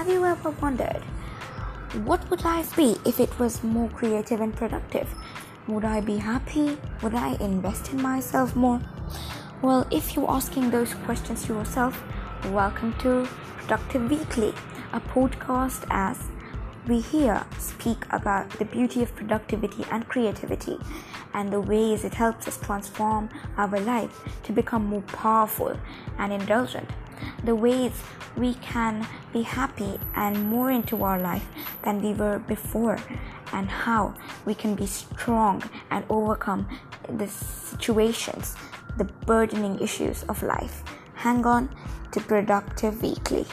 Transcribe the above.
Have you ever wondered what would life be if it was more creative and productive? Would I be happy? Would I invest in myself more? Well, if you're asking those questions to yourself, welcome to Productive Weekly, a podcast as we here speak about the beauty of productivity and creativity and the ways it helps us transform our life to become more powerful and indulgent the ways we can be happy and more into our life than we were before, and how we can be strong and overcome the situations, the burdening issues of life. Hang on to Productive Weekly.